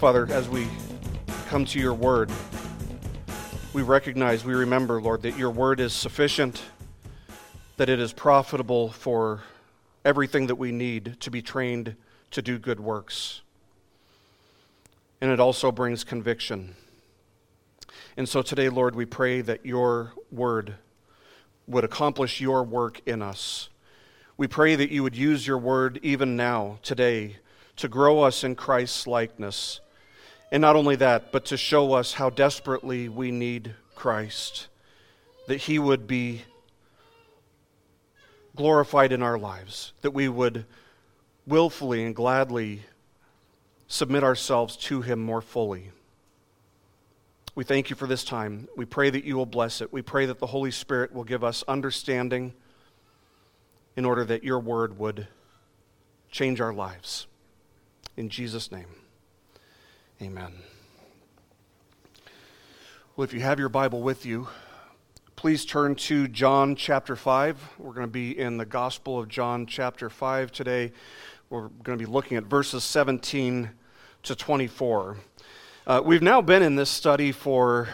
Father, as we come to your word, we recognize, we remember, Lord, that your word is sufficient, that it is profitable for everything that we need to be trained to do good works. And it also brings conviction. And so today, Lord, we pray that your word would accomplish your work in us. We pray that you would use your word even now, today, to grow us in Christ's likeness. And not only that, but to show us how desperately we need Christ, that he would be glorified in our lives, that we would willfully and gladly submit ourselves to him more fully. We thank you for this time. We pray that you will bless it. We pray that the Holy Spirit will give us understanding in order that your word would change our lives. In Jesus' name, amen. Well, if you have your Bible with you, please turn to John chapter 5. We're going to be in the Gospel of John chapter 5 today. We're going to be looking at verses 17 to 24. Uh, we've now been in this study for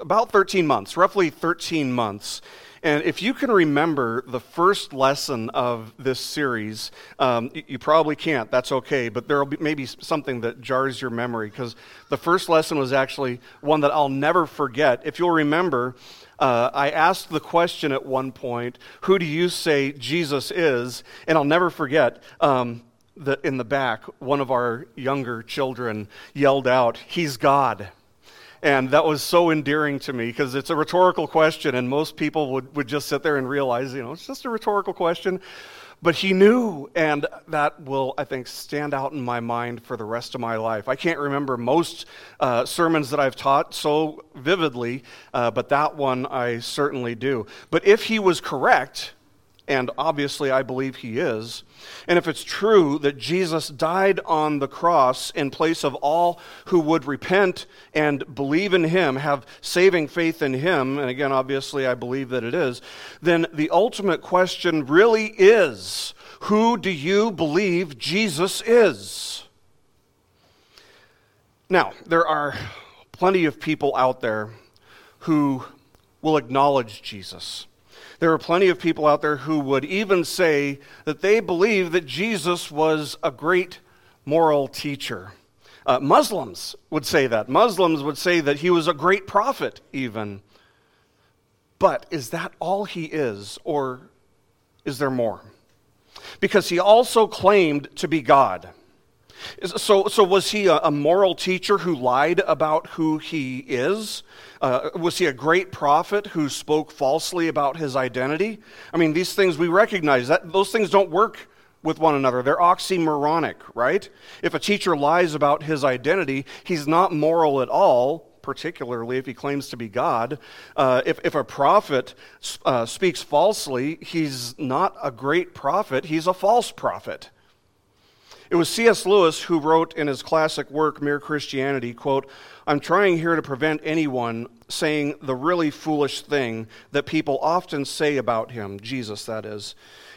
about 13 months, roughly 13 months. And if you can remember the first lesson of this series, um, you, probably can't. That's okay. But there will be maybe something that jars your memory because the first lesson was actually one that I'll never forget. If you'll remember, uh, I asked the question at one point, Who do you say Jesus is? And I'll never forget. Um, that in the back, one of our younger children yelled out, He's God. And that was so endearing to me because it's a rhetorical question, and most people would, would just sit there and realize, you know, it's just a rhetorical question. But he knew, and that will, I think, stand out in my mind for the rest of my life. I can't remember most uh, sermons that I've taught so vividly, uh, but that one I certainly do. But if he was correct, and obviously I believe he is, and if it's true that Jesus died on the cross in place of all who would repent and believe in him, have saving faith in him, and again, obviously I believe that it is, then the ultimate question really is who do you believe Jesus is? Now, there are plenty of people out there who will acknowledge Jesus there are plenty of people out there who would even say that they believe that Jesus was a great moral teacher. Uh, Muslims would say that. Muslims would say that he was a great prophet, even. But is that all he is, or is there more? Because he also claimed to be God. So, so was he a, moral teacher who lied about who he is? Uh, was he a great prophet who spoke falsely about his identity? I mean, these things we recognize that those things don't work with one another. They're oxymoronic, right? If a teacher lies about his identity, he's not moral at all, particularly if he claims to be God. Uh, if, if a prophet uh, speaks falsely, he's not a great prophet, he's a false prophet. It was C.S. Lewis who wrote in his classic work, Mere Christianity, quote, I'm trying here to prevent anyone saying the really foolish thing that people often say about him, Jesus, that is.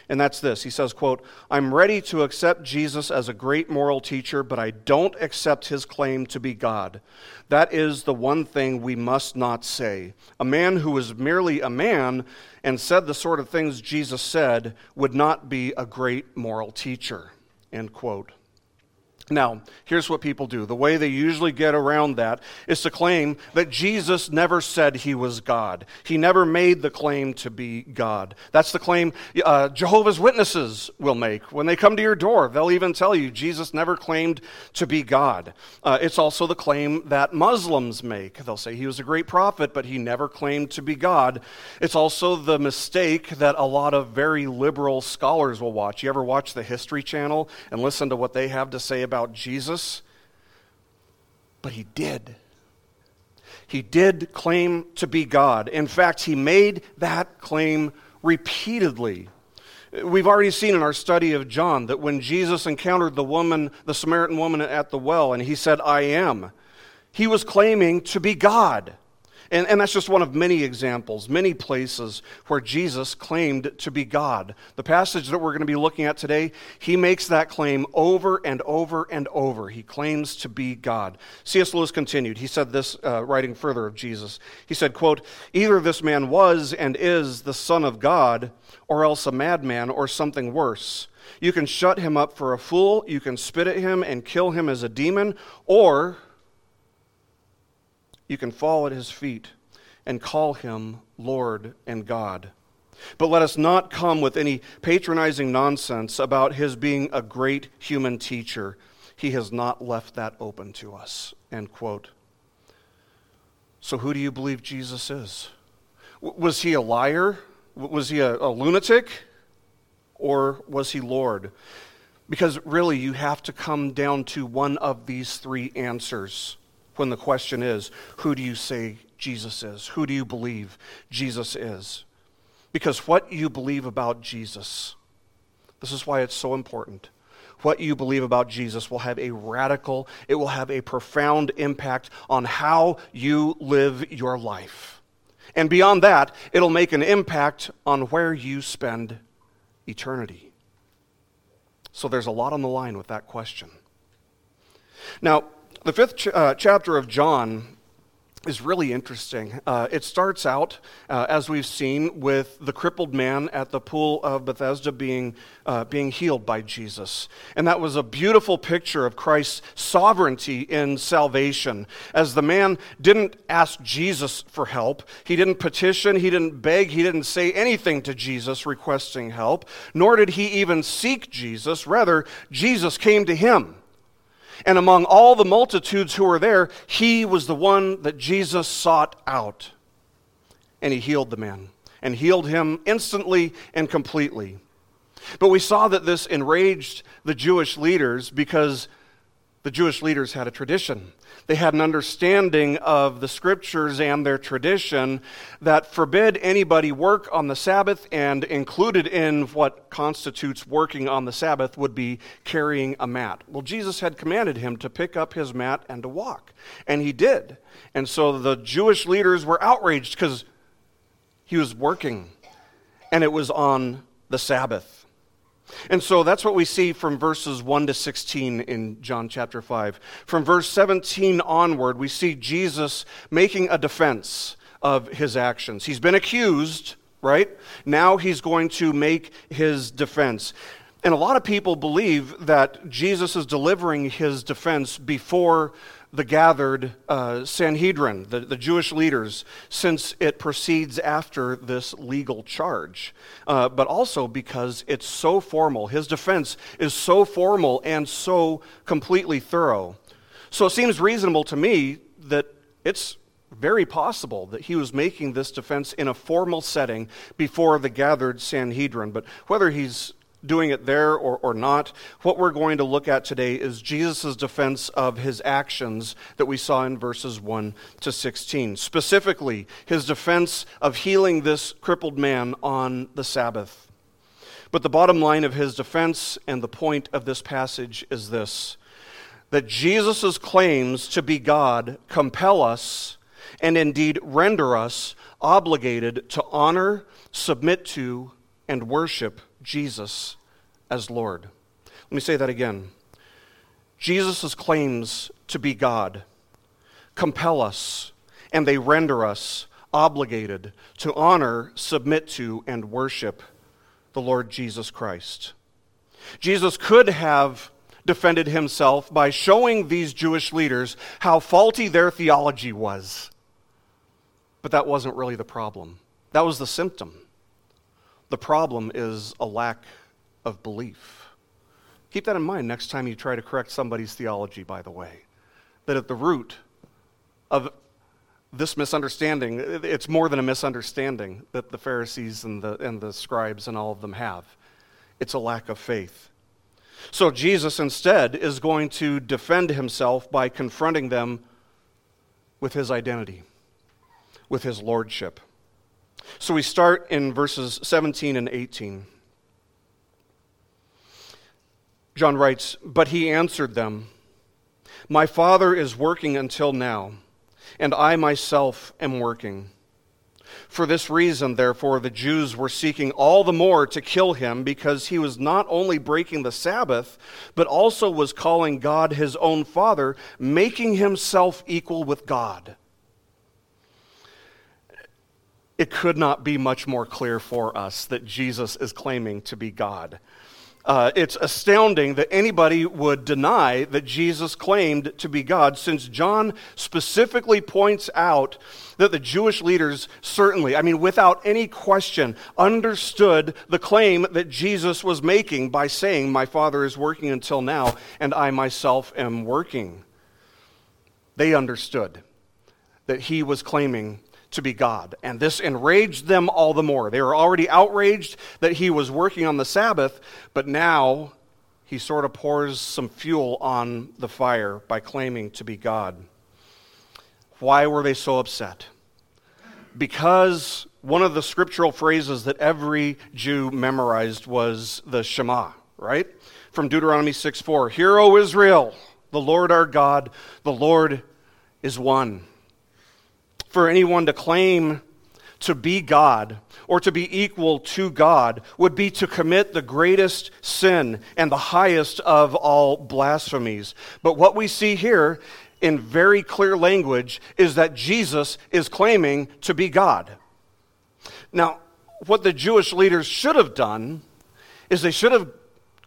And that's this. He says, quote, I'm ready to accept Jesus as a great moral teacher, but I don't accept his claim to be God. That is the one thing we must not say. A man who was merely a man and said the sort of things Jesus said would not be a great moral teacher. End quote. Now, here's what people do. The way they usually get around that is to claim that Jesus never said he was God. He never made the claim to be God. That's the claim uh, Jehovah's Witnesses will make. When they come to your door, they'll even tell you Jesus never claimed to be God. Uh, it's also the claim that Muslims make. They'll say he was a great prophet, but he never claimed to be God. It's also the mistake that a lot of very liberal scholars will watch. You ever watch the History Channel and listen to what they have to say about about Jesus, but he did. He did claim to be God. In fact, he made that claim repeatedly. We've already seen in our study of John that when Jesus encountered the woman, the Samaritan woman at the well, and he said, I am, he was claiming to be God. And, and that's just one of many examples, many places where Jesus claimed to be God. The passage that we're going to be looking at today, he makes that claim over and over and over. He claims to be God. C.S. Lewis continued. He said this, uh, writing further of Jesus. He said, quote, Either this man was and is the Son of God, or else a madman, or something worse. You can shut him up for a fool, you can spit at him and kill him as a demon, or you can fall at his feet and call him Lord and God. But let us not come with any patronizing nonsense about his being a great human teacher. He has not left that open to us. End quote. So, who do you believe Jesus is? Was he a liar? Was he a, a lunatic? Or was he Lord? Because really, you have to come down to one of these three answers when the question is, Who do you say Jesus is? Who do you believe Jesus is? Because what you believe about Jesus, this is why it's so important. What you believe about Jesus will have a radical, it will have a profound impact on how you live your life. And beyond that, it'll make an impact on where you spend eternity. So there's a lot on the line with that question. Now, the fifth ch- uh, chapter of John is really interesting. Uh, it starts out, uh, as we've seen, with the crippled man at the pool of Bethesda being, uh, being healed by Jesus. And that was a beautiful picture of Christ's sovereignty in salvation. As the man didn't ask Jesus for help, he didn't petition, he didn't beg, he didn't say anything to Jesus requesting help, nor did he even seek Jesus. Rather, Jesus came to him. And among all the multitudes who were there, he was the one that Jesus sought out. And he healed the man, and healed him instantly and completely. But we saw that this enraged the Jewish leaders because the Jewish leaders had a tradition. They had an understanding of the scriptures and their tradition that forbid anybody work on the Sabbath, and included in what constitutes working on the Sabbath would be carrying a mat. Well, Jesus had commanded him to pick up his mat and to walk, and he did. And so the Jewish leaders were outraged because he was working, and it was on the Sabbath. And so that's what we see from verses 1 to 16 in John chapter 5. From verse 17 onward, we see Jesus making a defense of his actions. He's been accused, right? Now he's going to make his defense. And a lot of people believe that Jesus is delivering his defense before the gathered uh, Sanhedrin, the, the Jewish leaders, since it proceeds after this legal charge, uh, but also because it's so formal. His defense is so formal and so completely thorough. So it seems reasonable to me that it's very possible that he was making this defense in a formal setting before the gathered Sanhedrin. But whether he's doing it there or, or not. What we're going to look at today is Jesus' defense of his actions that we saw in verses 1 to 16. Specifically, his defense of healing this crippled man on the Sabbath. But the bottom line of his defense and the point of this passage is this that Jesus' claims to be God compel us and indeed render us obligated to honor, submit to, and worship Jesus as Lord. Let me say that again. Jesus' claims to be God compel us, and they render us obligated to honor, submit to, and worship the Lord Jesus Christ. Jesus could have defended himself by showing these Jewish leaders how faulty their theology was. But that wasn't really the problem, that was the symptom. The problem is a lack of belief. Keep that in mind next time you try to correct somebody's theology, by the way. That at the root of this misunderstanding, it's more than a misunderstanding that the Pharisees and the, and the scribes and all of them have. It's a lack of faith. So Jesus instead is going to defend himself by confronting them with his identity, with his lordship. So we start in verses 17 and 18. John writes, But he answered them, My Father is working until now, and I myself am working. For this reason, therefore, the Jews were seeking all the more to kill him because he was not only breaking the Sabbath, but also was calling God his own Father, making himself equal with God. It could not be much more clear for us that Jesus is claiming to be God. Uh, it's astounding that anybody would deny that Jesus claimed to be God, since John specifically points out that the Jewish leaders certainly, I mean, without any question, understood the claim that Jesus was making by saying, My Father is working until now, and I myself am working. They understood that he was claiming to be God. And this enraged them all the more. They were already outraged that he was working on the Sabbath, but now he sort of pours some fuel on the fire by claiming to be God. Why were they so upset? Because one of the scriptural phrases that every Jew memorized was the Shema, right? From Deuteronomy 6 4. Hear, O Israel, the Lord our God, the Lord is one for anyone to claim to be God or to be equal to God would be to commit the greatest sin and the highest of all blasphemies. But what we see here in very clear language is that Jesus is claiming to be God. Now, what the Jewish leaders should have done is they should have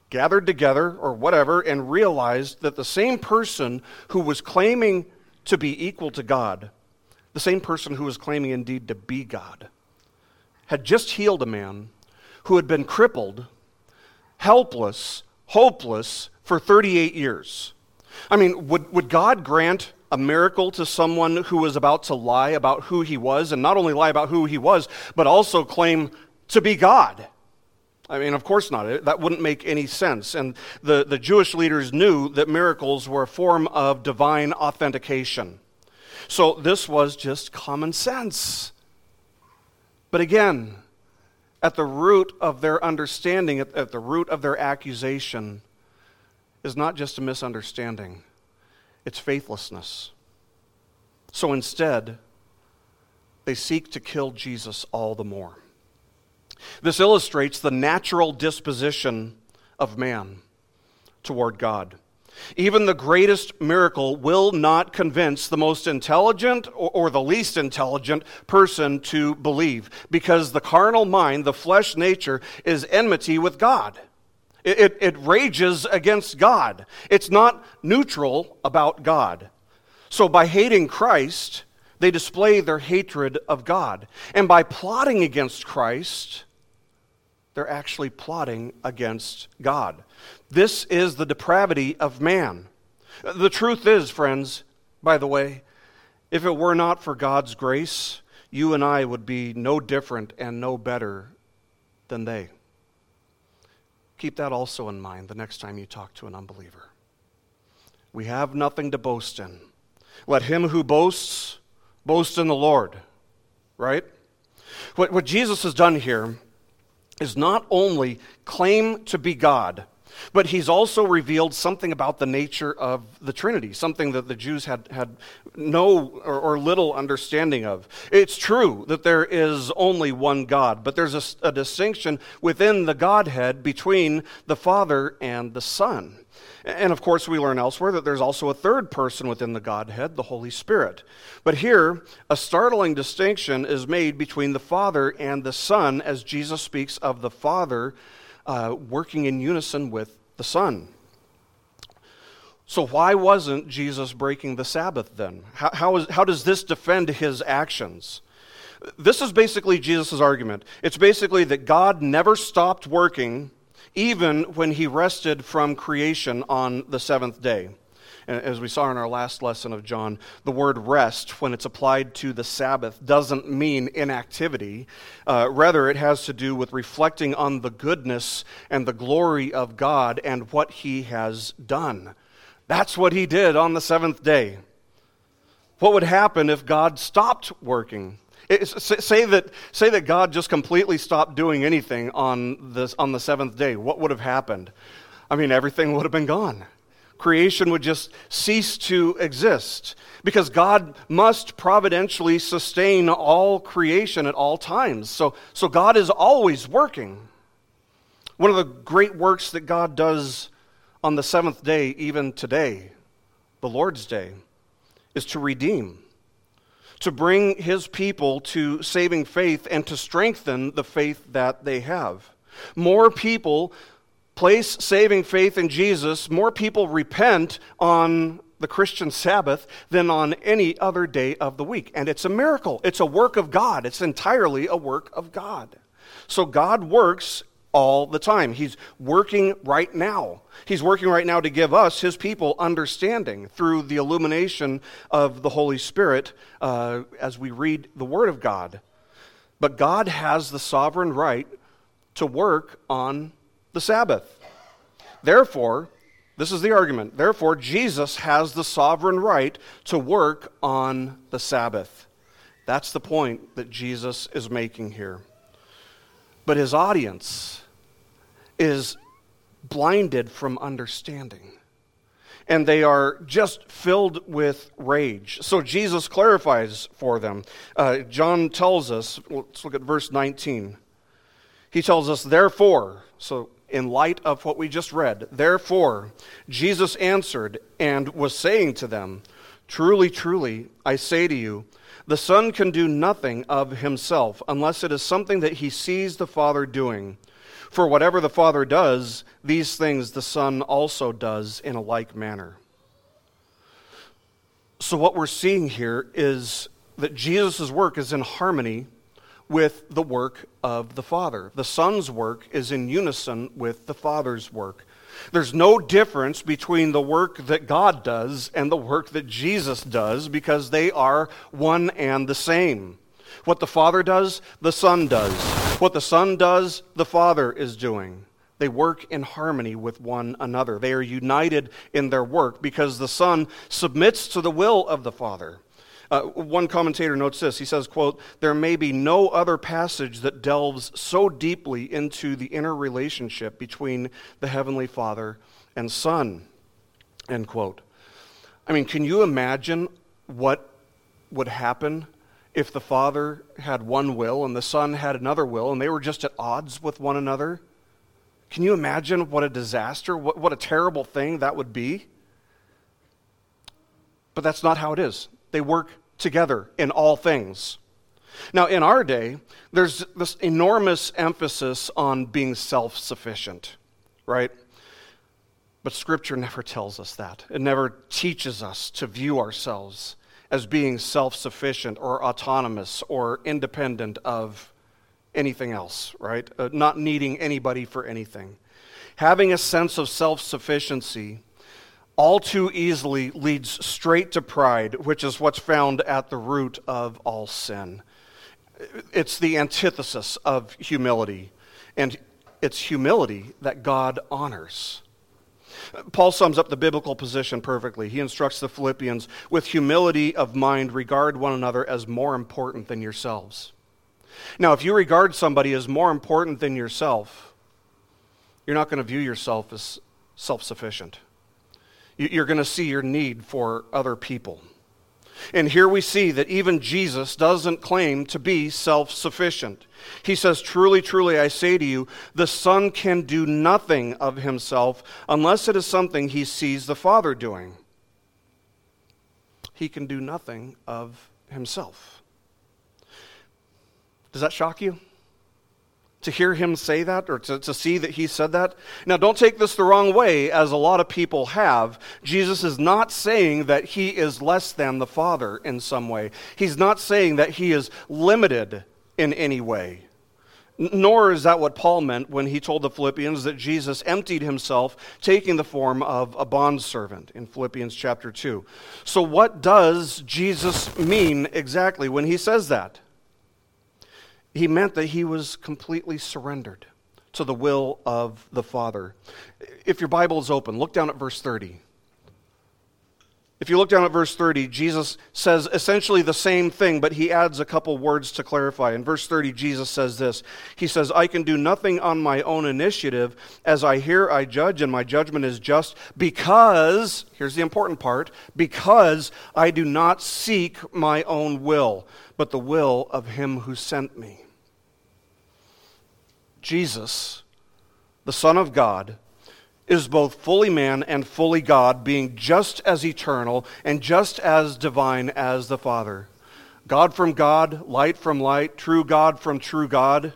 gathered together or whatever and realized that the same person who was claiming to be equal to God the same person who was claiming indeed to be God, had just healed a man who had been crippled, helpless, hopeless for 38 years. I mean, would, would God grant a miracle to someone who was about to lie about who he was, and not only lie about who he was, but also claim to be God? I mean, of course not. That wouldn't make any sense. And the, the Jewish leaders knew that miracles were a form of divine authentication. So this was just common sense. But again, at the root of their understanding, at, at the root of their accusation, is not just a misunderstanding, it's faithlessness. So instead, they seek to kill Jesus all the more. This illustrates the natural disposition of man toward God. Even the greatest miracle will not convince the most intelligent or, the least intelligent person to believe because the carnal mind, the flesh nature, is enmity with God. It, it, it rages against God. It's not neutral about God. So by hating Christ, they display their hatred of God. And by plotting against Christ, they're actually plotting against God. This is the depravity of man. The truth is, friends, by the way, if it were not for God's grace, you and I would be no different and no better than they. Keep that also in mind the next time you talk to an unbeliever. We have nothing to boast in. Let him who boasts boast in the Lord, right? What, what Jesus has done here is not only claim to be God, but he's also revealed something about the nature of the Trinity, something that the Jews had, had no or, or little understanding of. It's true that there is only one God, but there's a, a distinction within the Godhead between the Father and the Son. And of course, we learn elsewhere that there's also a third person within the Godhead, the Holy Spirit. But here, a startling distinction is made between the Father and the Son as Jesus speaks of the Father uh, working in unison with the Son. So, why wasn't Jesus breaking the Sabbath then? How, how, is, how does this defend his actions? This is basically Jesus' argument. It's basically that God never stopped working even when he rested from creation on the seventh day. As we saw in our last lesson of John, the word rest, when it's applied to the Sabbath, doesn't mean inactivity. Uh, rather, it has to do with reflecting on the goodness and the glory of God and what He has done. That's what He did on the seventh day. What would happen if God stopped working? Say, that, say that God just completely stopped doing anything on, this, on the seventh day. What would have happened? I mean, everything would have been gone creation would just cease to exist because God must providentially sustain all creation at all times. So, so God is always working. One of the great works that God does on the seventh day, even today, the Lord's Day, is to redeem, to bring his people to saving faith and to strengthen the faith that they have. More people place saving faith in Jesus, more people repent on the Christian Sabbath than on any other day of the week. And it's a miracle. It's a work of God. It's entirely a work of God. So God works all the time. He's working right now. He's working right now to give us, his people, understanding through the illumination of the Holy Spirit uh, as we read the Word of God. But God has the sovereign right to work on the Sabbath. Therefore, this is the argument. Therefore, Jesus has the sovereign right to work on the Sabbath. That's the point that Jesus is making here. But his audience is blinded from understanding. And they are just filled with rage. So Jesus clarifies for them. Uh, John tells us, let's look at verse 19. He tells us, therefore, so in light of what we just read, therefore, Jesus answered and was saying to them, Truly, truly, I say to you, the Son can do nothing of himself unless it is something that he sees the Father doing. For whatever the Father does, these things the Son also does in a like manner. So, what we're seeing here is that Jesus' work is in harmony with the work of the Father. The Son's work is in unison with the Father's work. There's no difference between the work that God does and the work that Jesus does because they are one and the same. What the Father does, the Son does. What the Son does, the Father is doing. They work in harmony with one another. They are united in their work because the Son submits to the will of the Father. Uh, one commentator notes this. He says, quote, There may be no other passage that delves so deeply into the inner relationship between the Heavenly Father and Son, end quote. I mean, can you imagine what would happen if the Father had one will and the Son had another will and they were just at odds with one another? Can you imagine what a disaster, what, what a terrible thing that would be? But that's not how it is. They work together in all things. Now, in our day, there's this enormous emphasis on being self sufficient, right? But Scripture never tells us that. It never teaches us to view ourselves as being self sufficient or autonomous or independent of anything else, right? Uh, not needing anybody for anything. Having a sense of self sufficiency all too easily leads straight to pride, which is what's found at the root of all sin. It's the antithesis of humility, and it's humility that God honors. Paul sums up the biblical position perfectly. He instructs the Philippians with humility of mind, regard one another as more important than yourselves. Now, if you regard somebody as more important than yourself, you're not going to view yourself as self sufficient. You're going to see your need for other people. And here we see that even Jesus doesn't claim to be self sufficient. He says, Truly, truly, I say to you, the Son can do nothing of himself unless it is something he sees the Father doing. He can do nothing of himself. Does that shock you? To hear him say that or to, to see that he said that. Now, don't take this the wrong way, as a lot of people have. Jesus is not saying that he is less than the Father in some way, he's not saying that he is limited in any way. Nor is that what Paul meant when he told the Philippians that Jesus emptied himself, taking the form of a bondservant in Philippians chapter 2. So, what does Jesus mean exactly when he says that? He meant that he was completely surrendered to the will of the Father. If your Bible is open, look down at verse 30. If you look down at verse 30, Jesus says essentially the same thing, but he adds a couple words to clarify. In verse 30, Jesus says this He says, I can do nothing on my own initiative. As I hear, I judge, and my judgment is just because, here's the important part, because I do not seek my own will, but the will of him who sent me. Jesus, the Son of God, is both fully man and fully God, being just as eternal and just as divine as the Father. God from God, light from light, true God from true God,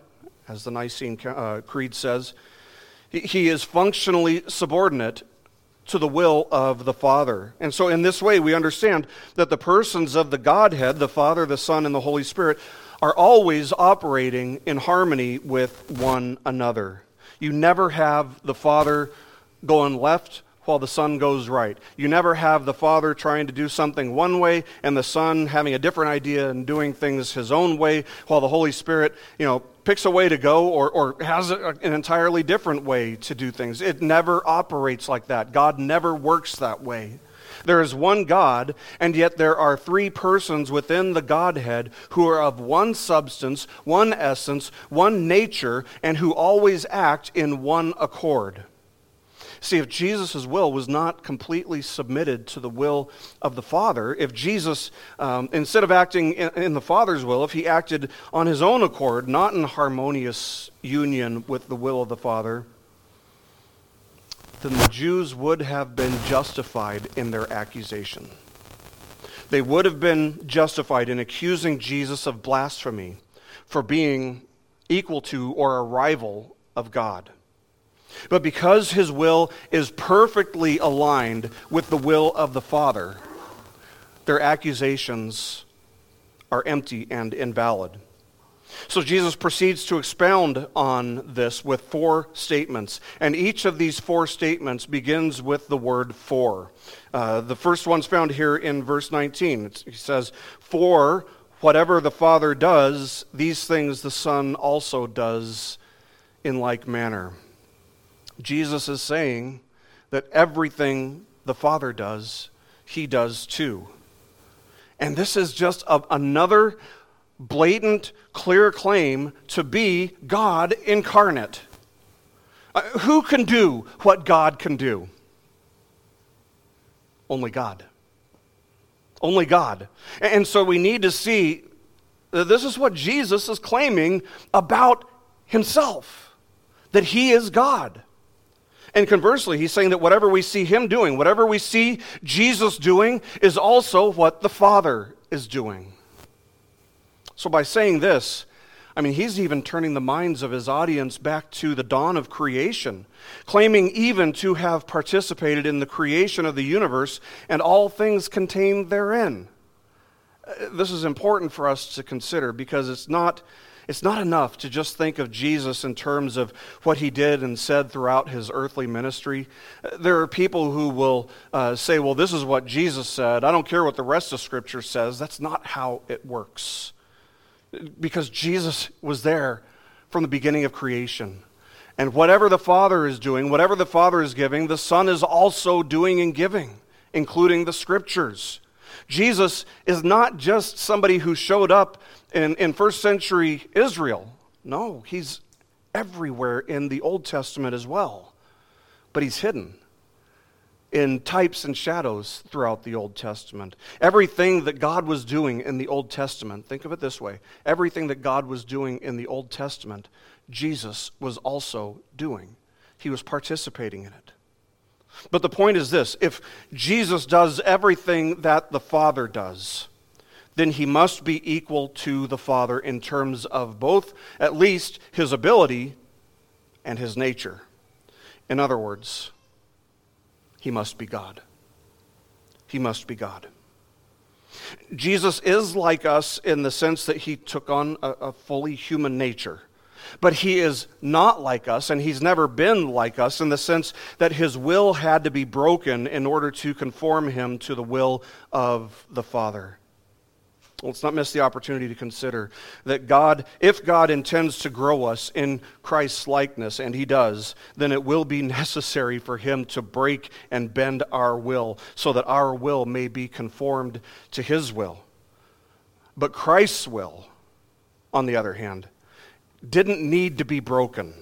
as the Nicene uh, Creed says. He is functionally subordinate to the will of the Father. And so, in this way, we understand that the persons of the Godhead, the Father, the Son, and the Holy Spirit, are always operating in harmony with one another. You never have the Father going left while the Son goes right. You never have the Father trying to do something one way and the Son having a different idea and doing things his own way while the Holy Spirit, you know, picks a way to go or, or has a, an entirely different way to do things. It never operates like that. God never works that way. There is one God, and yet there are three persons within the Godhead who are of one substance, one essence, one nature, and who always act in one accord. See, if Jesus' will was not completely submitted to the will of the Father, if Jesus, um, instead of acting in, in the Father's will, if he acted on his own accord, not in harmonious union with the will of the Father, then the Jews would have been justified in their accusation. They would have been justified in accusing Jesus of blasphemy for being equal to or a rival of God. But because his will is perfectly aligned with the will of the Father, their accusations are empty and invalid. So Jesus proceeds to expound on this with four statements. And each of these four statements begins with the word for. Uh, the first one's found here in verse 19. It's, he says, For whatever the Father does, these things the Son also does in like manner. Jesus is saying that everything the Father does, he does too. And this is just a, another blatant, clear claim to be God incarnate. Uh, who can do what God can do? Only God. Only God. And so we need to see that this is what Jesus is claiming about himself that he is God. And conversely, he's saying that whatever we see him doing, whatever we see Jesus doing, is also what the Father is doing. So by saying this, I mean, he's even turning the minds of his audience back to the dawn of creation, claiming even to have participated in the creation of the universe and all things contained therein. Uh, this is important for us to consider because it's not it's not enough to just think of Jesus in terms of what he did and said throughout his earthly ministry. There are people who will uh, say, well, this is what Jesus said. I don't care what the rest of Scripture says. That's not how it works. Because Jesus was there from the beginning of creation. And whatever the Father is doing, whatever the Father is giving, the Son is also doing and giving, including the Scriptures. Jesus is not just somebody who showed up in, in first century Israel. No, he's everywhere in the Old Testament as well. But he's hidden in types and shadows throughout the Old Testament. Everything that God was doing in the Old Testament, think of it this way everything that God was doing in the Old Testament, Jesus was also doing. He was participating in it. But the point is this if Jesus does everything that the Father does, then he must be equal to the Father in terms of both, at least, his ability and his nature. In other words, he must be God. He must be God. Jesus is like us in the sense that he took on a, a, fully human nature. But he is not like us, and he's never been like us in the sense that his will had to be broken in order to conform him to the will of the Father. Let's not miss the opportunity to consider that God, if God intends to grow us in Christ's likeness, and He does, then it will be necessary for Him to break and bend our will so that our will may be conformed to His will. But Christ's will, on the other hand, didn't need to be broken.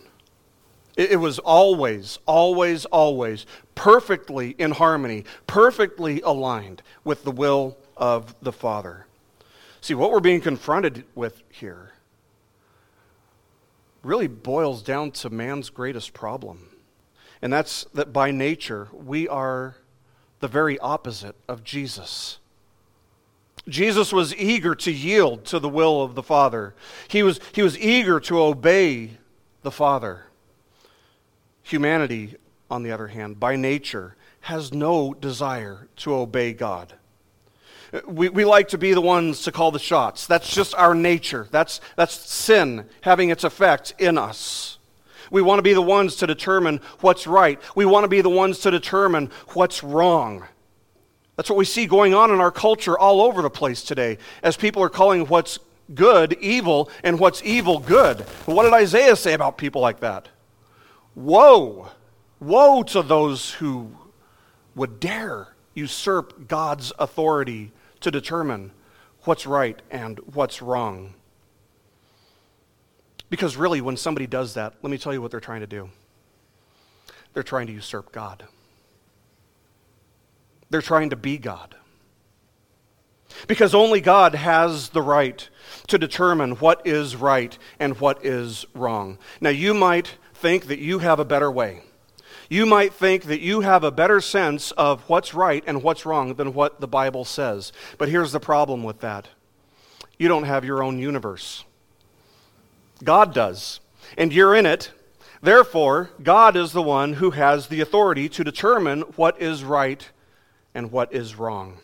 It, was always, always, always perfectly in harmony, perfectly aligned with the will of the Father. See, what we're being confronted with here really boils down to man's greatest problem. And that's that by nature, we are the very opposite of Jesus. Jesus was eager to yield to the will of the Father. He was, he was eager to obey the Father. Humanity, on the other hand, by nature, has no desire to obey God. We, we like to be the ones to call the shots. That's just our nature. That's, that's sin having its effect in us. We want to be the ones to determine what's right. We want to be the ones to determine what's wrong. That's what we see going on in our culture all over the place today, as people are calling what's good evil and what's evil good. What did Isaiah say about people like that? Woe! Woe to those who would dare usurp God's authority to determine what's right and what's wrong. Because really, when somebody does that, let me tell you what they're trying to do. They're trying to usurp God, they're trying to be God. Because only God has the right to determine what is right and what is wrong. Now, you might think that you have a better way you might think that you have a better sense of what's right and what's wrong than what the Bible says. But here's the problem with that you don't have your own universe. God does. And you're in it. Therefore, God is the one who has the authority to determine what is right and what is wrong.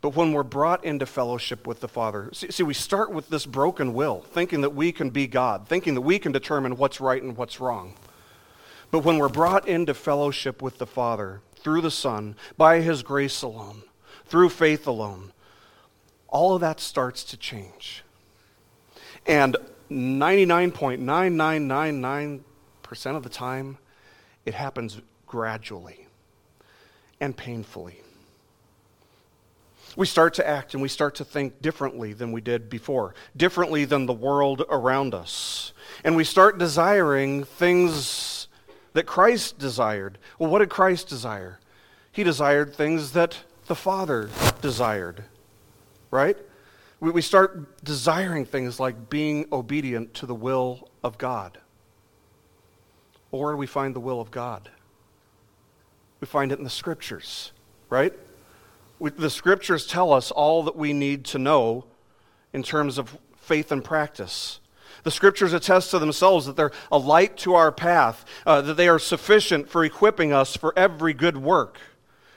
But when we're brought into fellowship with the Father, see, see, we start with this broken will, thinking that we can be God, thinking that we can determine what's right and what's wrong. But when we're brought into fellowship with the Father through the Son, by His grace alone, through faith alone, all of that starts to change. And 99.9999% of the time, it happens gradually and painfully. We start to act and we start to think differently than we did before, differently than the world around us. And we start desiring things that Christ desired. Well, what did Christ desire? He desired things that the Father desired, right? We we start desiring things like being obedient to the will of God. Or we find the will of God? We find it in the Scriptures, right? We, the Scriptures tell us all that we need to know in terms of faith and practice. The scriptures attest to themselves that they're a light to our path, uh, that they are sufficient for equipping us for every good work.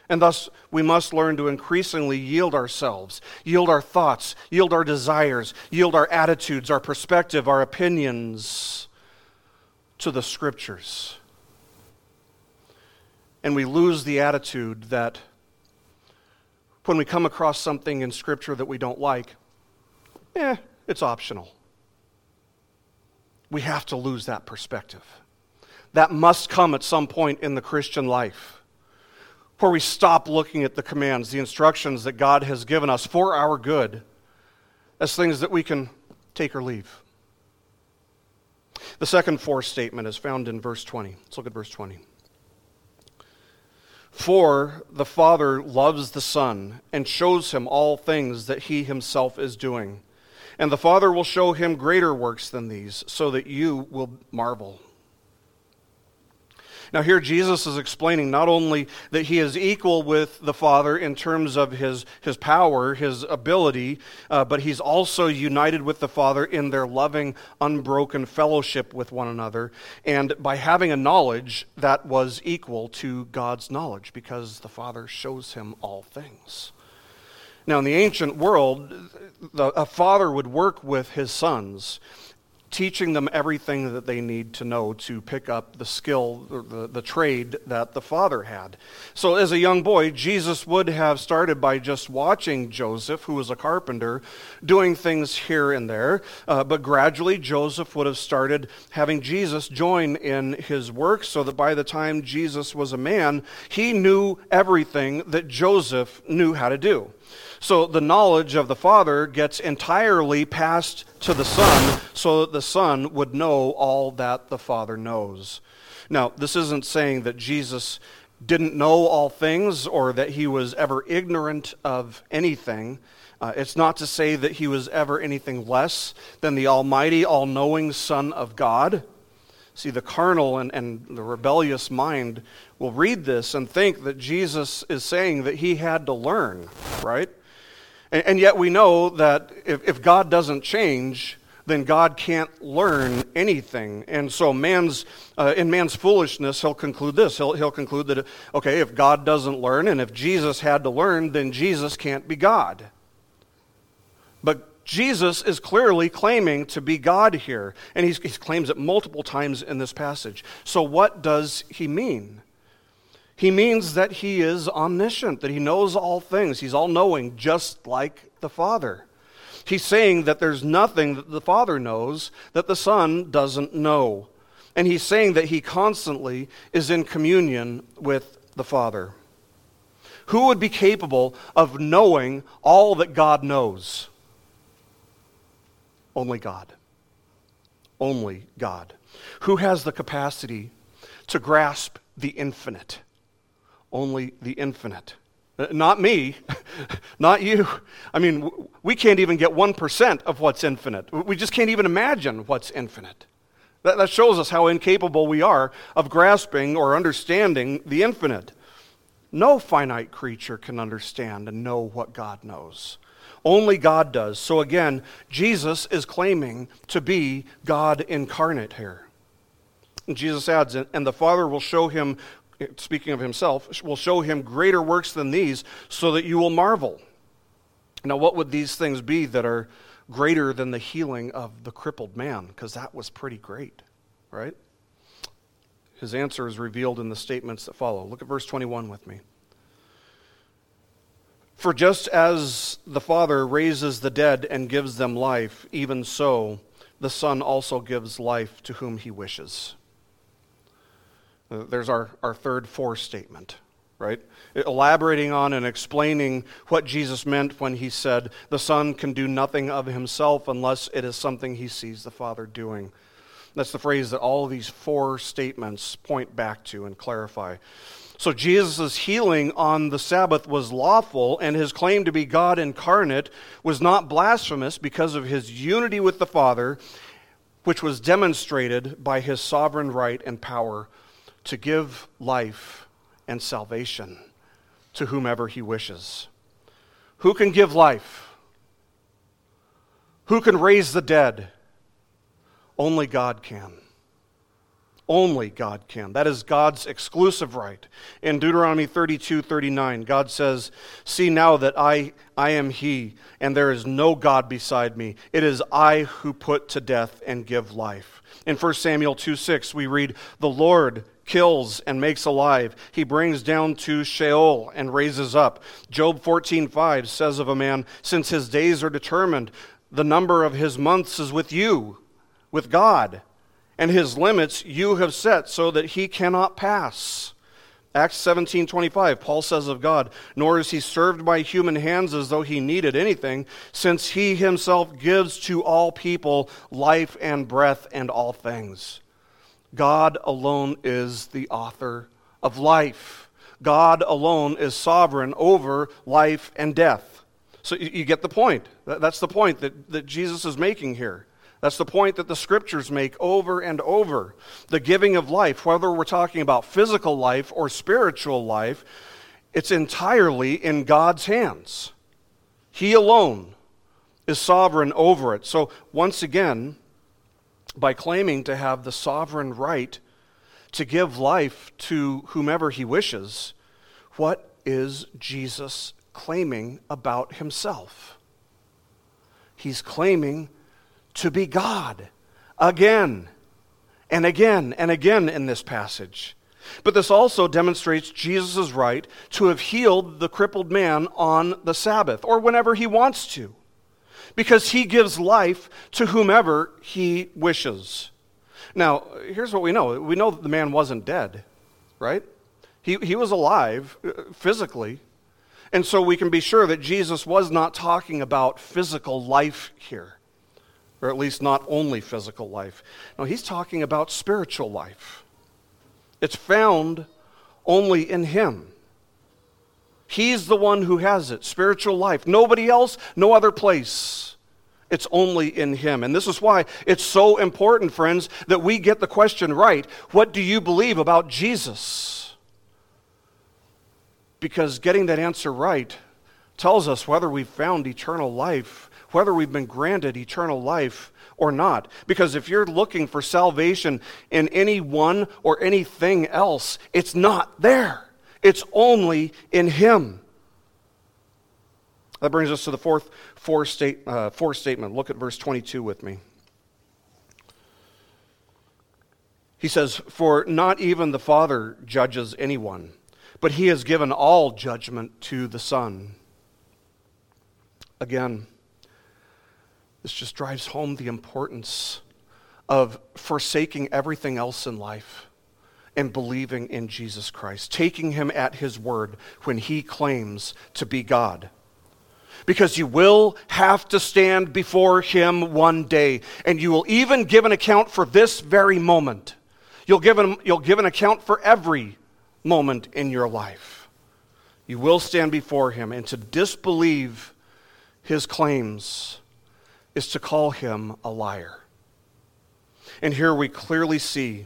And thus, we must learn to increasingly yield ourselves, yield our thoughts, yield our desires, yield our attitudes, our perspective, our opinions to the scriptures. And we lose the attitude that when we come across something in scripture that we don't like, eh, it's optional we have to lose that perspective. That must come at some point in the Christian life where we stop looking at the commands, the instructions that God has given us for our good as things that we can take or leave. The second for statement is found in verse 20. Let's look at verse 20. For the Father loves the Son and shows him all things that he himself is doing and the Father will show him greater works than these, so that you will marvel. Now, here Jesus is explaining not only that he is equal with the Father in terms of his, his power, his ability, uh, but he's also united with the Father in their loving, unbroken fellowship with one another, and by having a knowledge that was equal to God's knowledge, because the Father shows him all things. Now, in the ancient world, the, a father would work with his sons teaching them everything that they need to know to pick up the skill, the, the trade that the father had. So, as a young boy, Jesus would have started by just watching Joseph, who was a carpenter, doing things here and there. Uh, but gradually, Joseph would have started having Jesus join in his work so that by the time Jesus was a man, he knew everything that Joseph knew how to do. So the knowledge of the Father gets entirely passed to the Son so that the Son would know all that the Father knows. Now, this isn't saying that Jesus didn't know all things or that he was ever ignorant of anything. Uh, it's not to say that he was ever anything less than the Almighty, all knowing Son of God. See, the carnal and, and the rebellious mind will read this and think that Jesus is saying that he had to learn, right? And, and yet we know that if, if God doesn't change, then God can't learn anything. And so, man's, uh, in man's foolishness, he'll conclude this. He'll, he'll conclude that, okay, if God doesn't learn, and if Jesus had to learn, then Jesus can't be God. But Jesus is clearly claiming to be God here, and he claims it multiple times in this passage. So, what does he mean? He means that he is omniscient, that he knows all things. He's all knowing, just like the Father. He's saying that there's nothing that the Father knows that the Son doesn't know. And he's saying that he constantly is in communion with the Father. Who would be capable of knowing all that God knows? Only God. Only God. Who has the capacity to grasp the infinite? Only the infinite. Uh, not me, not you. I mean, we can't even get 1% of what's infinite. We just can't even imagine what's infinite. That, shows us how incapable we are of grasping or understanding the infinite. No finite creature can understand and know what God knows. Only God does. So again, Jesus is claiming to be God incarnate here. And Jesus adds, and the Father will show him speaking of himself, will show him greater works than these so that you will marvel. Now, what would these things be that are greater than the healing of the crippled man? Because that was pretty great, right? His answer is revealed in the statements that follow. Look at verse 21 with me. For just as the Father raises the dead and gives them life, even so the Son also gives life to whom he wishes. There's our, our third for statement, right? Elaborating on and explaining what Jesus meant when he said, The Son can do nothing of himself unless it is something he sees the Father doing. That's the phrase that all these four statements point back to and clarify. So Jesus' healing on the Sabbath was lawful, and his claim to be God incarnate was not blasphemous because of his unity with the Father, which was demonstrated by his sovereign right and power to give life and salvation to whomever he wishes. Who can give life? Who can raise the dead? Only God can. Only God can. That is God's exclusive right. In Deuteronomy 32 39, God says, See now that I, I am He, and there is no God beside me. It is I who put to death and give life. In 1 Samuel 2 6, we read, The Lord kills and makes alive. He brings down to Sheol and raises up. Job 14:5 says of a man, since his days are determined, the number of his months is with you, with God, and his limits you have set so that he cannot pass. Acts 17:25 Paul says of God, nor is he served by human hands as though he needed anything, since he himself gives to all people life and breath and all things. God alone is the author of life. God alone is sovereign over life and death. So you, get the point. That's the point that, that Jesus is making here. That's the point that the scriptures make over and over. The giving of life, whether we're talking about physical life or spiritual life, it's entirely in God's hands. He alone is sovereign over it. So, once again, by claiming to have the sovereign right to give life to whomever he wishes, what is Jesus claiming about himself? He's claiming to be God, again and again and again in this passage. But this also demonstrates Jesus' right to have healed the crippled man on the Sabbath or whenever he wants to, because he gives life to whomever he wishes. Now, here's what we know we know that the man wasn't dead, right? He, he was alive uh, physically. And so we can be sure that Jesus was not talking about physical life here, or at least not only physical life. No, he's talking about spiritual life. It's found only in him. He's the one who has it, spiritual life. Nobody else, no other place. It's only in Him. And this is why it's so important, friends, that we get the question right. What do you believe about Jesus? Because getting that answer right tells us whether we've found eternal life, whether we've been granted eternal life or not. Because if you're looking for salvation in anyone or anything else, it's not there. It's only in Him. That brings us to the fourth, fourth, state, uh, statement. Look at verse 22 with me. He says, For not even the Father judges anyone, but he has given all judgment to the Son. Again, this just drives home the importance of forsaking everything else in life and believing in Jesus Christ, taking him at his word when he claims to be God because you will have to stand before Him one day, and you will even give an account for this very moment. You'll give an, you'll give an account for every moment in your life. You will stand before Him, and to disbelieve His claims is to call Him a liar. And here we clearly see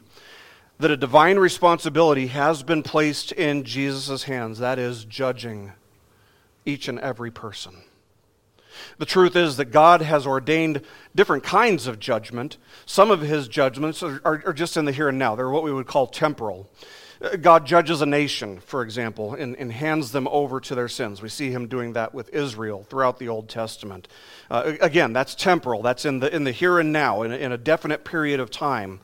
that a divine responsibility has been placed in Jesus' hands that is, judging each and every person. The truth is that God has ordained different kinds of judgment. Some of his judgments are, are, are, just in the here and now. They're what we would call temporal. Uh, God judges a nation, for example, and, and, hands them over to their sins. We see him doing that with Israel throughout the Old Testament. Uh, again, that's temporal. That's in the, in the here and now, in a, in a definite period of time.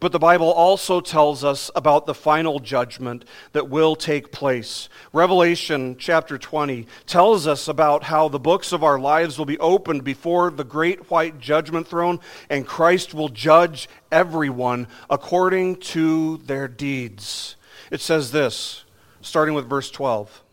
But the Bible also tells us about the final judgment that will take place. Revelation chapter 20 tells us about how the books of our lives will be opened before the great white judgment throne, and Christ will judge everyone according to their deeds. It says this, starting with verse 12.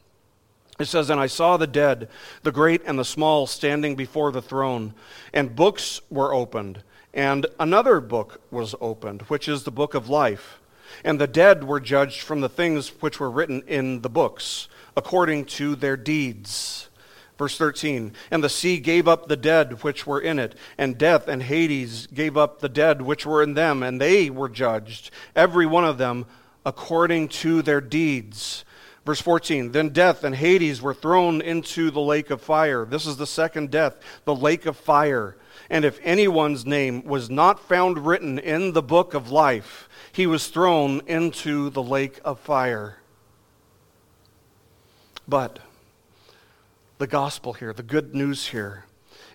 It says, And I saw the dead, the great and the small, standing before the throne, and books were opened. And another book was opened, which is the book of life. And the dead were judged from the things which were written in the books, according to their deeds. Verse 13 And the sea gave up the dead which were in it, and death and Hades gave up the dead which were in them, and they were judged, every one of them, according to their deeds. Verse 14 Then death and Hades were thrown into the lake of fire. This is the second death, the lake of fire. And if anyone's name was not found written in the book of life, he was thrown into the lake of fire. But the gospel here, the good news here,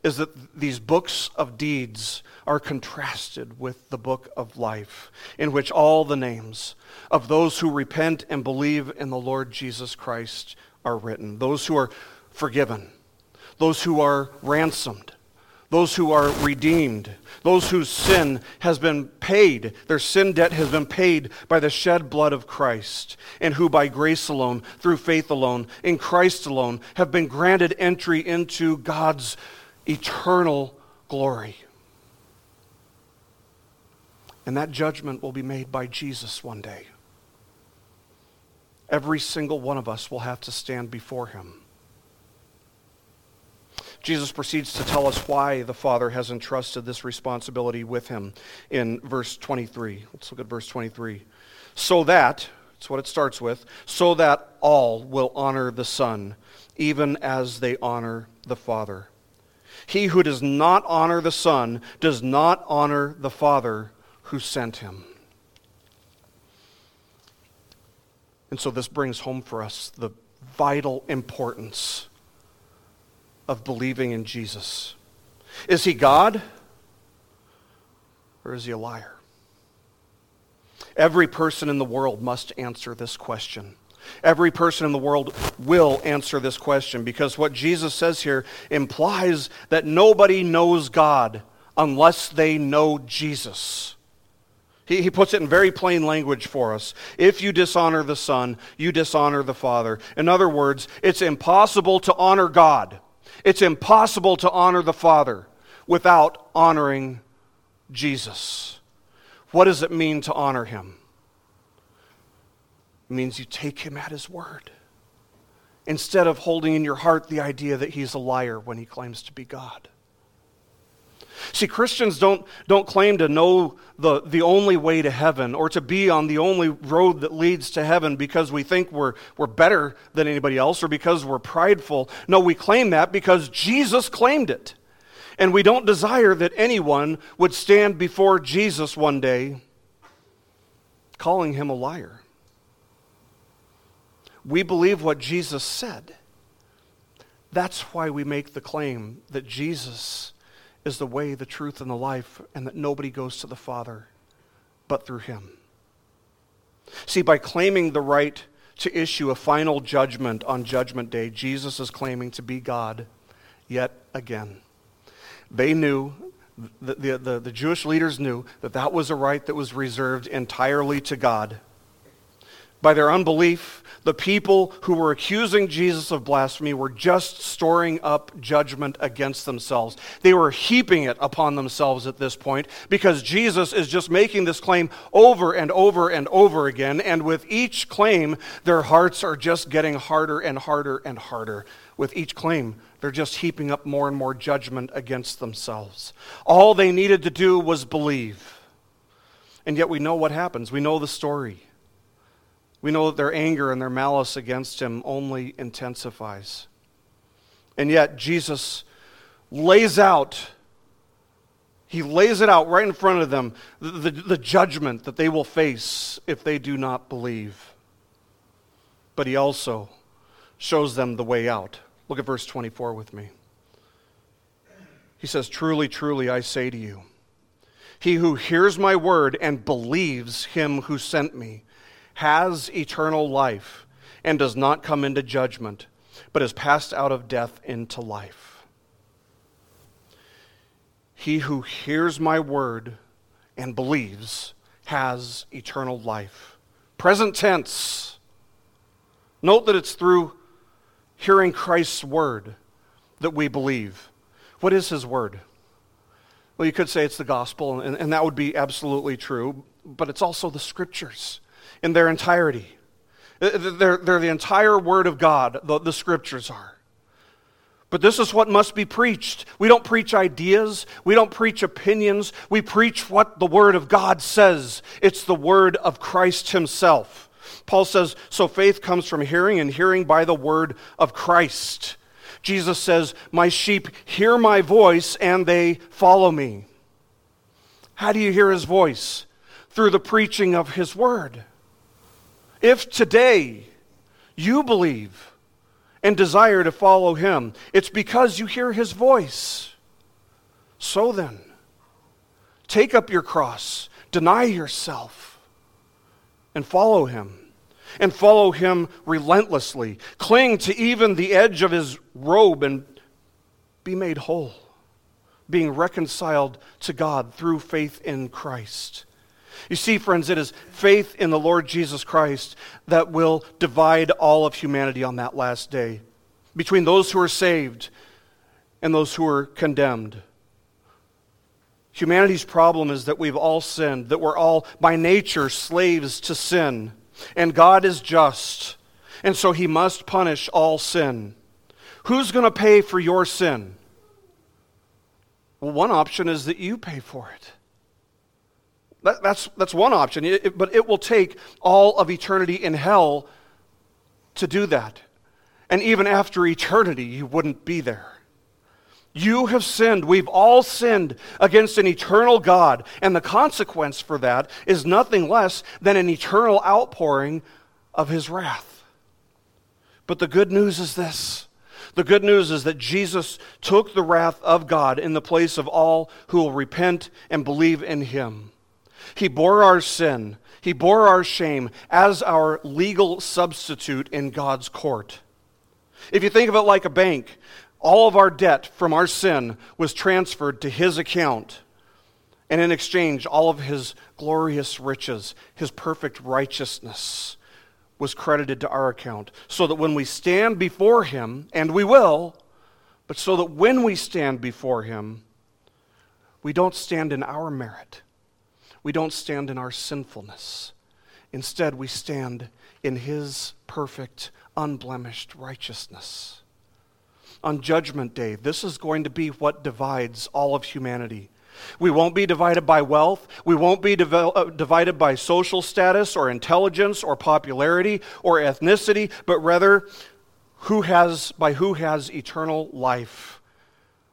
is that these books of deeds are contrasted with the book of life, in which all the names of those who repent and believe in the Lord Jesus Christ are written. Those who are forgiven, those who are ransomed, those who are redeemed, those whose sin has been paid, their sin debt has been paid by the shed blood of Christ, and who by grace alone, through faith alone, in Christ alone, have been granted entry into God's eternal glory. And that judgment will be made by Jesus one day. Every single one of us will have to stand before him. Jesus proceeds to tell us why the Father has entrusted this responsibility with him in verse 23. Let's look at verse 23. So that, that's what it starts with, so that all will honor the Son, even as they honor the Father. He who does not honor the Son does not honor the Father who sent him. And so this brings home for us the vital importance of believing in Jesus. Is he God? or is he a liar? Every person in the world must answer this question. Every person in the world will answer this question because what Jesus says here implies that nobody knows God unless they know Jesus. He, he puts it in very plain language for us. If you dishonor the Son, you dishonor the Father. In other words, it's impossible to honor God, it's impossible to honor the Father without honoring Jesus. What does it mean to honor him? It means you take him at his word instead of holding in your heart the idea that he's a liar when he claims to be God. See, Christians don't, don't claim to know the, the only way to heaven or to be on the only road that leads to heaven because we think we're, we're better than anybody else or because we're prideful. No, we claim that because Jesus claimed it. And we don't desire that anyone would stand before Jesus one day calling him a liar. We believe what Jesus said. That's why we make the claim that Jesus is the way, the truth, and the life, and that nobody goes to the Father but through him. See, by claiming the right to issue a final judgment on Judgment Day, Jesus is claiming to be God yet again. They knew, the, the, the, the Jewish leaders knew, that that was a right that was reserved entirely to God. By their unbelief, the people who were accusing Jesus of blasphemy were just storing up judgment against themselves. They were heaping it upon themselves at this point because Jesus is just making this claim over and over and over again. And with each claim, their hearts are just getting harder and harder and harder. With each claim, they're just heaping up more and more judgment against themselves. All they needed to do was believe. And yet we know what happens. We know the story. We know that their anger and their malice against him only intensifies. And yet Jesus lays out, he lays it out right in front of them, the, the, the judgment that they will face if they do not believe. But he also shows them the way out. Look at verse 24 with me. He says, Truly, truly, I say to you, he who hears my word and believes him who sent me has eternal life and does not come into judgment, but is passed out of death into life. He who hears my word and believes has eternal life. Present tense. Note that it's through hearing Christ's word that we believe. What is his word? Well, you could say it's the gospel, and, and that would be absolutely true, but it's also the scriptures in their entirety. Uh, they're, they're the entire word of God, the, the scriptures are. But this is what must be preached. We don't preach ideas. We don't preach opinions. We preach what the Word of God says. It's the Word of Christ Himself. Paul says, So faith comes from hearing, and hearing by the word of Christ. Jesus says, My sheep hear my voice, and they follow me. How do you hear his voice? Through the preaching of his word. If today you believe and desire to follow him, it's because you hear his voice. So then, take up your cross, deny yourself, and follow him and follow him relentlessly. Cling to even the edge of his robe and be made whole, being reconciled to God through faith in Christ. You see, friends, it is faith in the Lord Jesus Christ that will divide all of humanity on that last day between those who are saved and those who are condemned. Humanity's problem is that we've all sinned, that we're all by nature slaves to sin. And God is just, and so he must punish all sin. Who's going to pay for your sin? Well, one option is that you pay for it. That, that's, that's one option, it, but it will take all of eternity in hell to do that. And even after eternity, you wouldn't be there. You have sinned. We've all sinned against an eternal God. And the consequence for that is nothing less than an eternal outpouring of his wrath. But the good news is this The good news is that Jesus took the wrath of God in the place of all who will repent and believe in him. He bore our sin, he bore our shame as our legal substitute in God's court. If you think of it like a bank, all of our debt from our sin was transferred to his account. And in exchange, all of his glorious riches, his perfect righteousness, was credited to our account. So that when we stand before him, and we will, but so that when we stand before him, we don't stand in our merit. We don't stand in our sinfulness. Instead, we stand in his perfect, unblemished righteousness. On Judgment Day, this is going to be what divides all of humanity. We won't be divided by wealth. We won't be uh, divided by social status or intelligence or popularity or ethnicity, but rather who has, by who has eternal life,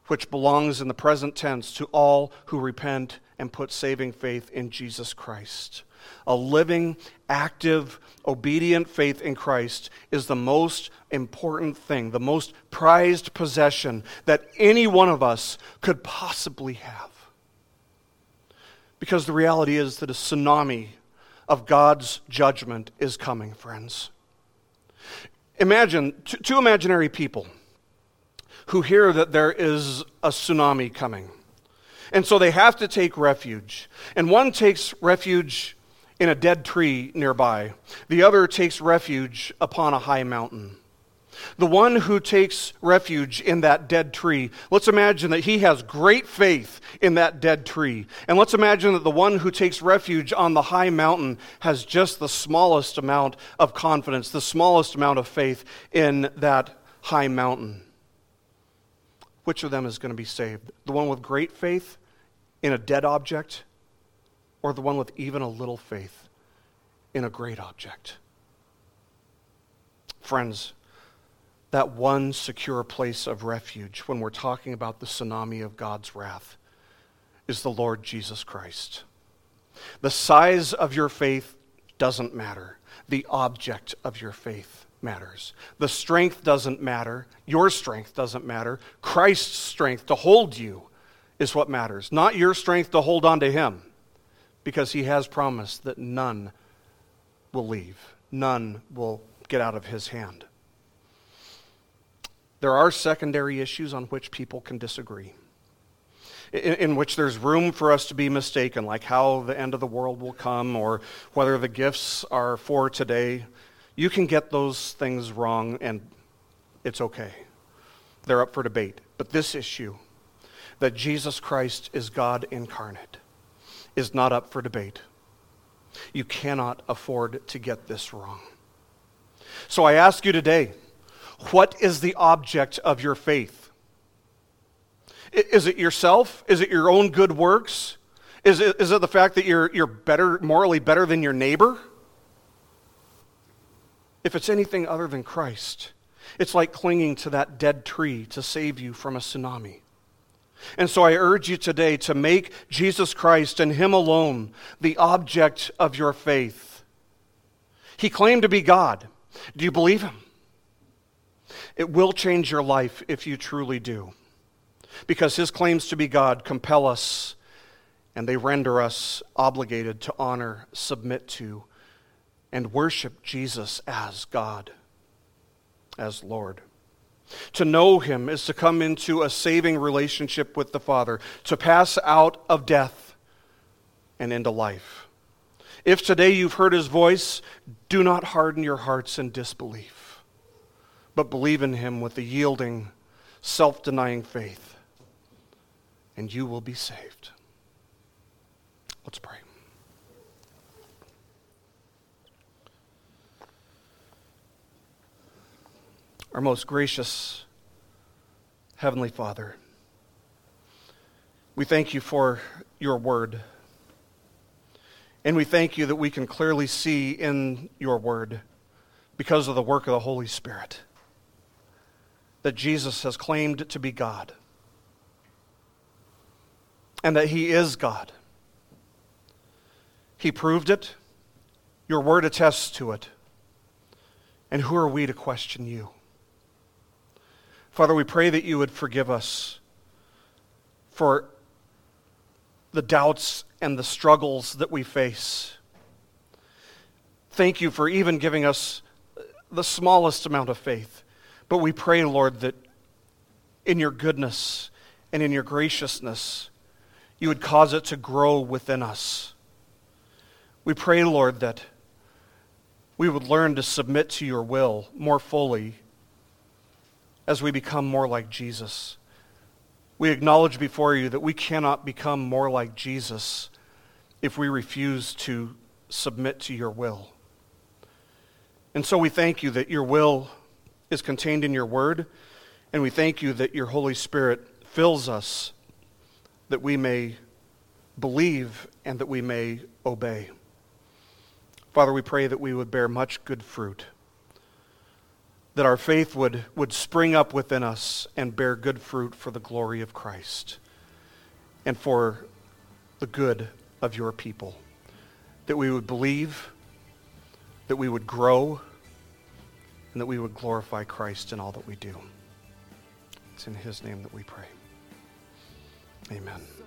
which belongs in the present tense to all who repent and put saving faith in Jesus Christ. A living, active, obedient faith in Christ is the most important thing, the most prized possession that any one of us could possibly have. Because the reality is that a tsunami of God's judgment is coming, friends. Imagine two, imaginary people who hear that there is a tsunami coming. And so they have to take refuge. And one takes refuge in a dead tree nearby, the other takes refuge upon a high mountain. The one who takes refuge in that dead tree, let's imagine that he has great faith in that dead tree. And let's imagine that the one who takes refuge on the high mountain has just the smallest amount of confidence, the smallest amount of faith in that high mountain. Which of them is going to be saved? The one with great faith in a dead object, or the one with even a little faith in a great object? Friends, that one secure place of refuge when we're talking about the tsunami of God's wrath is the Lord Jesus Christ. The size of your faith doesn't matter, the object of your faith matters. The strength doesn't matter, your strength doesn't matter. Christ's strength to hold you is what matters, not your strength to hold on to Him, because He has promised that none will leave, none will get out of His hand. There are secondary issues on which people can disagree, in, in, which there's room for us to be mistaken, like how the end of the world will come or whether the gifts are for today. You can get those things wrong, and it's okay. They're up for debate. But this issue, that Jesus Christ is God incarnate, is not up for debate. You cannot afford to get this wrong. So I ask you today what is the object of your faith? Is it yourself? Is it your own good works? Is it, is it the fact that you're, you're better, morally better than your neighbor? If it's anything other than Christ, it's like clinging to that dead tree to save you from a tsunami. And so I urge you today to make Jesus Christ and Him alone the object of your faith. He claimed to be God. Do you believe Him? It will change your life if you truly do. Because his claims to be God compel us and they render us obligated to honor, submit to, and worship Jesus as God, as Lord. To know him is to come into a saving relationship with the Father, to pass out of death and into life. If today you've heard his voice, do not harden your hearts in disbelief but believe in him with a yielding, self denying faith, and you will be saved. Let's pray. Our most gracious Heavenly Father, we thank you for your word. And we thank you that we can clearly see in your word because of the work of the Holy Spirit that Jesus has claimed to be God and that he is God. He proved it. Your word attests to it. And who are we to question you? Father, we pray that you would forgive us for the doubts and the struggles that we face. Thank you for even giving us the smallest amount of faith. But we pray, Lord, that in your goodness and in your graciousness, you would cause it to grow within us. We pray, Lord, that we would learn to submit to your will more fully as we become more like Jesus. We acknowledge before you that we cannot become more like Jesus if we refuse to submit to your will. And so we thank you that your will is contained in your word, and we thank you that your Holy Spirit fills us that we may believe and that we may obey. Father, we pray that we would bear much good fruit, that our faith would, would spring up within us and bear good fruit for the glory of Christ and for the good of your people, that we would believe, that we would grow, and that we would glorify Christ in all that we do. It's in his name that we pray. Amen.